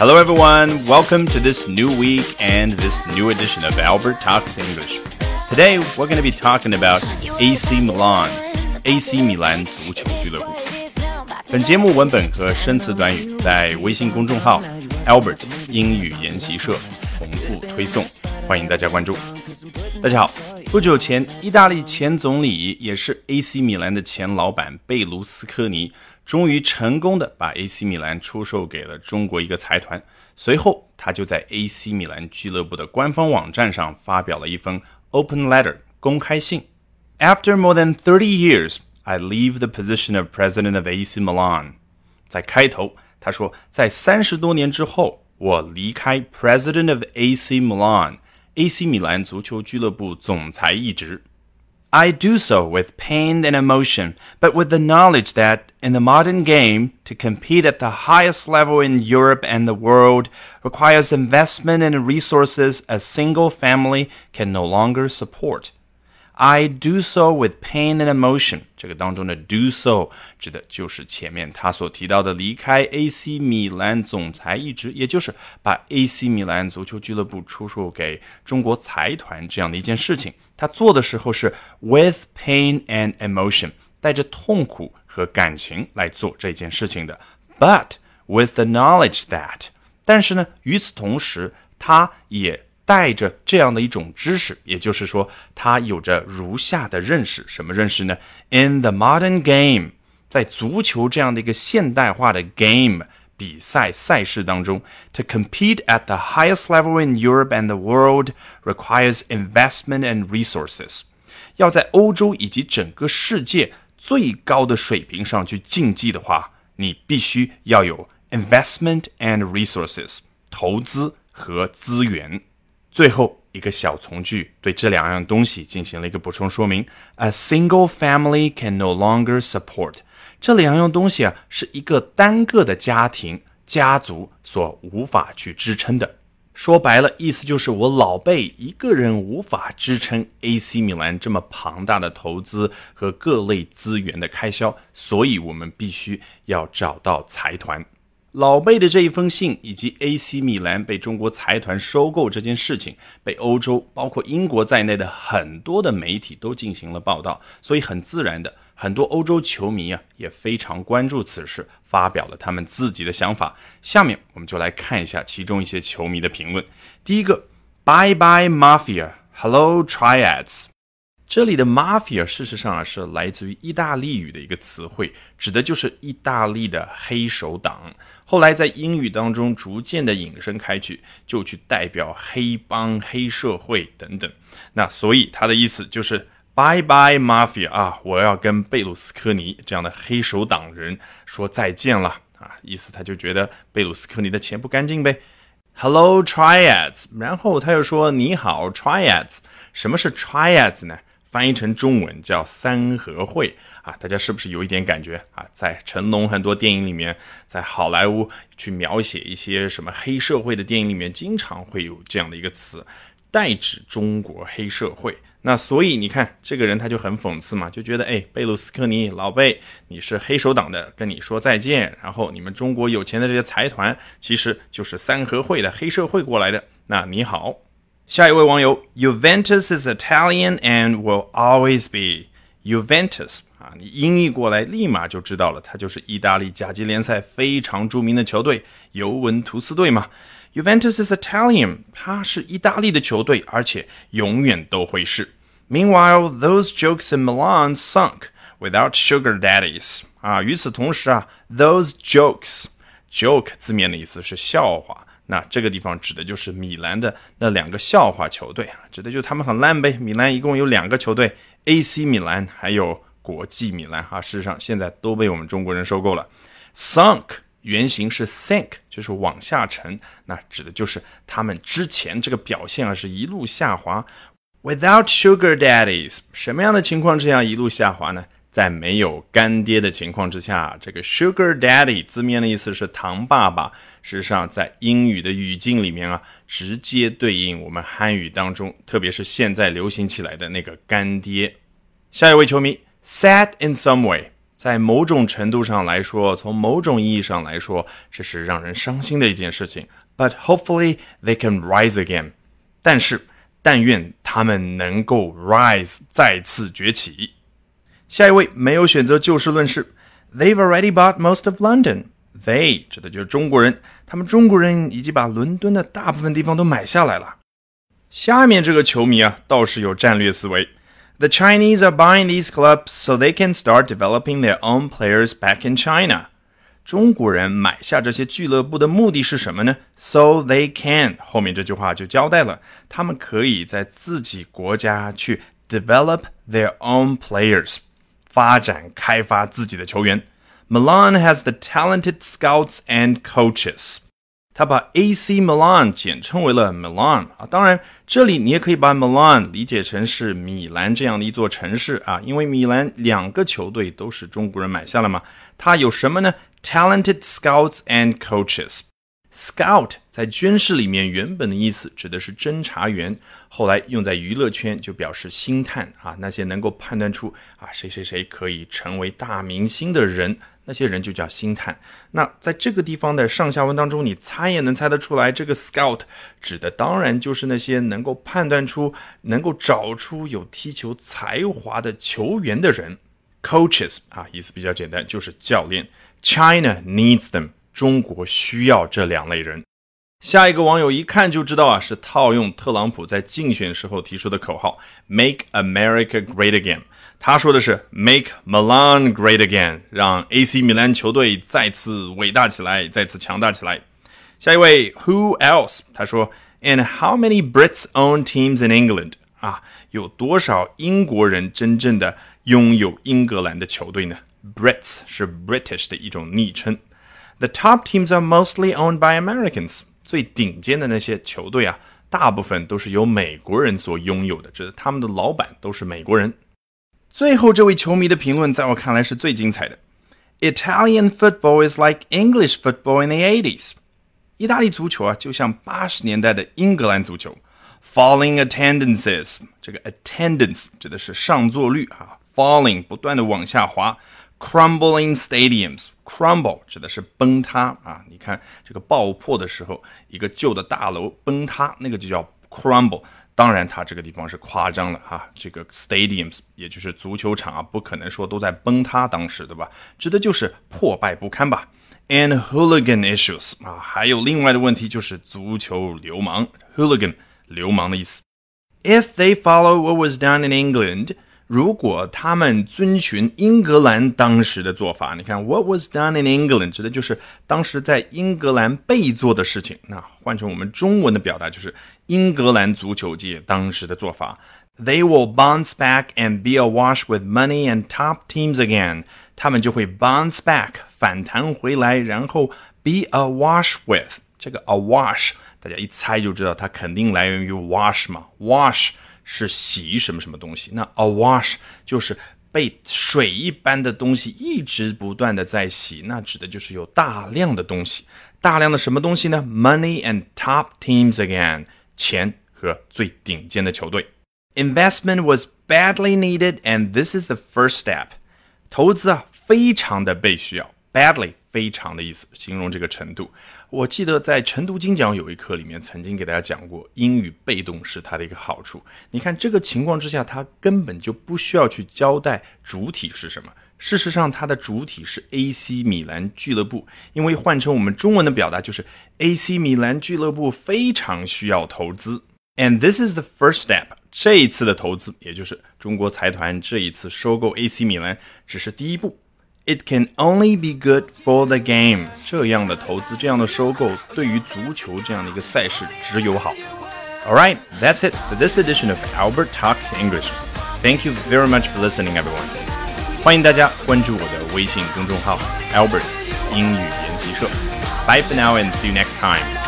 Hello, everyone. Welcome to this new week and this new edition of Albert Talks English. Today, we're going to be talking about AC Milan, AC 米兰足球俱乐部。本节目文本和生词短语在微信公众号 Albert 英语研习社同步推送，欢迎大家关注。大家好，不久前，意大利前总理也是 AC 米兰的前老板贝卢斯科尼。 终于成功的把 AC 米兰出售给了中国一个财团。随后，他就在 AC 米兰俱乐部的官方网站上发表了一封 open letter 公开信。After more than thirty years, I leave the position of president of AC Milan。在开头，他说，在三十多年之后，我离开 president of AC Milan，AC 米兰足球俱乐部总裁一职。I do so with pain and emotion, but with the knowledge that, in the modern game, to compete at the highest level in Europe and the world requires investment and resources a single family can no longer support. I do so with pain and emotion。这个当中的 do so 指的就是前面他所提到的离开 AC 米兰总裁一职，也就是把 AC 米兰足球俱乐部出售给中国财团这样的一件事情。他做的时候是 with pain and emotion，带着痛苦和感情来做这件事情的。But with the knowledge that，但是呢，与此同时，他也带着这样的一种知识，也就是说，他有着如下的认识。什么认识呢？In the modern game，在足球这样的一个现代化的 game 比赛赛事当中，to compete at the highest level in Europe and the world requires investment and resources。要在欧洲以及整个世界最高的水平上去竞技的话，你必须要有 investment and resources，投资和资源。最后一个小从句对这两样东西进行了一个补充说明：A single family can no longer support。这两样东西啊，是一个单个的家庭、家族所无法去支撑的。说白了，意思就是我老贝一个人无法支撑 AC 米兰这么庞大的投资和各类资源的开销，所以我们必须要找到财团。老贝的这一封信，以及 AC 米兰被中国财团收购这件事情，被欧洲包括英国在内的很多的媒体都进行了报道，所以很自然的，很多欧洲球迷啊也非常关注此事，发表了他们自己的想法。下面我们就来看一下其中一些球迷的评论。第一个，Bye bye Mafia，Hello Triads。这里的 mafia 事实上啊是来自于意大利语的一个词汇，指的就是意大利的黑手党。后来在英语当中逐渐的引申开去，就去代表黑帮、黑社会等等。那所以它的意思就是 bye bye mafia 啊，我要跟贝鲁斯科尼这样的黑手党人说再见了啊。意思他就觉得贝鲁斯科尼的钱不干净呗。Hello triads，然后他又说你好 triads，什么是 triads 呢？翻译成中文叫三合会啊，大家是不是有一点感觉啊？在成龙很多电影里面，在好莱坞去描写一些什么黑社会的电影里面，经常会有这样的一个词，代指中国黑社会。那所以你看，这个人他就很讽刺嘛，就觉得哎，贝鲁斯科尼老贝，你是黑手党的，跟你说再见。然后你们中国有钱的这些财团，其实就是三合会的黑社会过来的。那你好。下一位网友，Juventus is Italian and will always be Juventus 啊，你音译过来立马就知道了，它就是意大利甲级联赛非常着名的球队尤文图斯队嘛。Juventus is Italian，它是意大利的球队，而且永远都会是。Meanwhile, those jokes in Milan sunk without sugar daddies 啊。与此同时啊，those jokes，joke 字面的意思是笑话。 那这个地方指的就是米兰的那两个笑话球队啊，指的就是他们很烂呗。米兰一共有两个球队，AC 米兰还有国际米兰啊。事实上现在都被我们中国人收购了。Sunk 原型是 sink，就是往下沉，那指的就是他们之前这个表现啊是一路下滑。Without sugar daddies，什么样的情况之下一路下滑呢？在没有干爹的情况之下，这个 sugar daddy 字面的意思是糖爸爸。事实上，在英语的语境里面啊，直接对应我们汉语当中，特别是现在流行起来的那个干爹。下一位球迷，sad in some way，在某种程度上来说，从某种意义上来说，这是让人伤心的一件事情。But hopefully they can rise again。但是，但愿他们能够 rise 再次崛起。下一位没有选择就事论事。They've already bought most of London. They 指的就是中国人，他们中国人已经把伦敦的大部分地方都买下来了。下面这个球迷啊，倒是有战略思维。The Chinese are buying these clubs so they can start developing their own players back in China. 中国人买下这些俱乐部的目的是什么呢？So they can 后面这句话就交代了，他们可以在自己国家去 develop their own players， 发展开发自己的球员。Milan has the talented scouts and coaches. 他把 AC Milan 简称为了 Milan 啊，当然这里你也可以把 Milan 理解成是米兰这样的一座城市啊，因为米兰两个球队都是中国人买下了嘛。它有什么呢？Talented scouts and coaches。Scout 在军事里面原本的意思指的是侦查员，后来用在娱乐圈就表示星探啊，那些能够判断出啊谁谁谁可以成为大明星的人。那些人就叫星探。那在这个地方的上下文当中，你猜也能猜得出来，这个 scout 指的当然就是那些能够判断出、能够找出有踢球才华的球员的人。Coaches 啊，意思比较简单，就是教练。China needs them，中国需要这两类人。下一个网友一看就知道啊，是套用特朗普在竞选时候提出的口号：Make America Great Again。他说的是 “Make Milan Great Again”，让 AC 米兰球队再次伟大起来，再次强大起来。下一位 Who else？他说：“And how many Brits own teams in England？” 啊，有多少英国人真正的拥有英格兰的球队呢？Brits 是 British 的一种昵称。The top teams are mostly owned by Americans。最顶尖的那些球队啊，大部分都是由美国人所拥有的，这他们的老板都是美国人。最后这位球迷的评论，在我看来是最精彩的。Italian football is like English football in the 80s。意大利足球啊，就像八十年代的英格兰足球。Falling attendances，这个 attendance 指的是上座率啊，falling 不断的往下滑。Crumbling stadiums，crumble 指的是崩塌啊。你看这个爆破的时候，一个旧的大楼崩塌，那个就叫 crumble。当然，它这个地方是夸张了哈。这个 stadiums 也就是足球场啊，不可能说都在崩塌，当时对吧？指的就是破败不堪吧。And hooligan issues 啊，还有另外的问题就是足球流氓，hooligan 流氓的意思。If they follow what was done in England。如果他们遵循英格兰当时的做法，你看，What was done in England 指的就是当时在英格兰被做的事情。那换成我们中文的表达，就是英格兰足球界当时的做法。They will bounce back and be awash with money and top teams again。他们就会 bounce back 反弹回来，然后 be awash with 这个 awash，大家一猜就知道它肯定来源于 wash 嘛，wash。是洗什么什么东西？那 awash 就是被水一般的东西一直不断的在洗，那指的就是有大量的东西，大量的什么东西呢？Money and top teams again，钱和最顶尖的球队。Investment was badly needed, and this is the first step。投资啊，非常的被需要，badly。非常的意思，形容这个程度。我记得在晨读精讲有一课里面曾经给大家讲过，英语被动是它的一个好处。你看这个情况之下，它根本就不需要去交代主体是什么。事实上，它的主体是 AC 米兰俱乐部，因为换成我们中文的表达就是 AC 米兰俱乐部非常需要投资。And this is the first step。这一次的投资，也就是中国财团这一次收购 AC 米兰，只是第一步。It can only be good for the game。这样的投资，这样的收购，对于足球这样的一个赛事只有好。All right, that's it for this edition of Albert Talks English. Thank you very much for listening, everyone. 欢迎大家关注我的微信公众号 Albert 英语研习社。Bye for now and see you next time.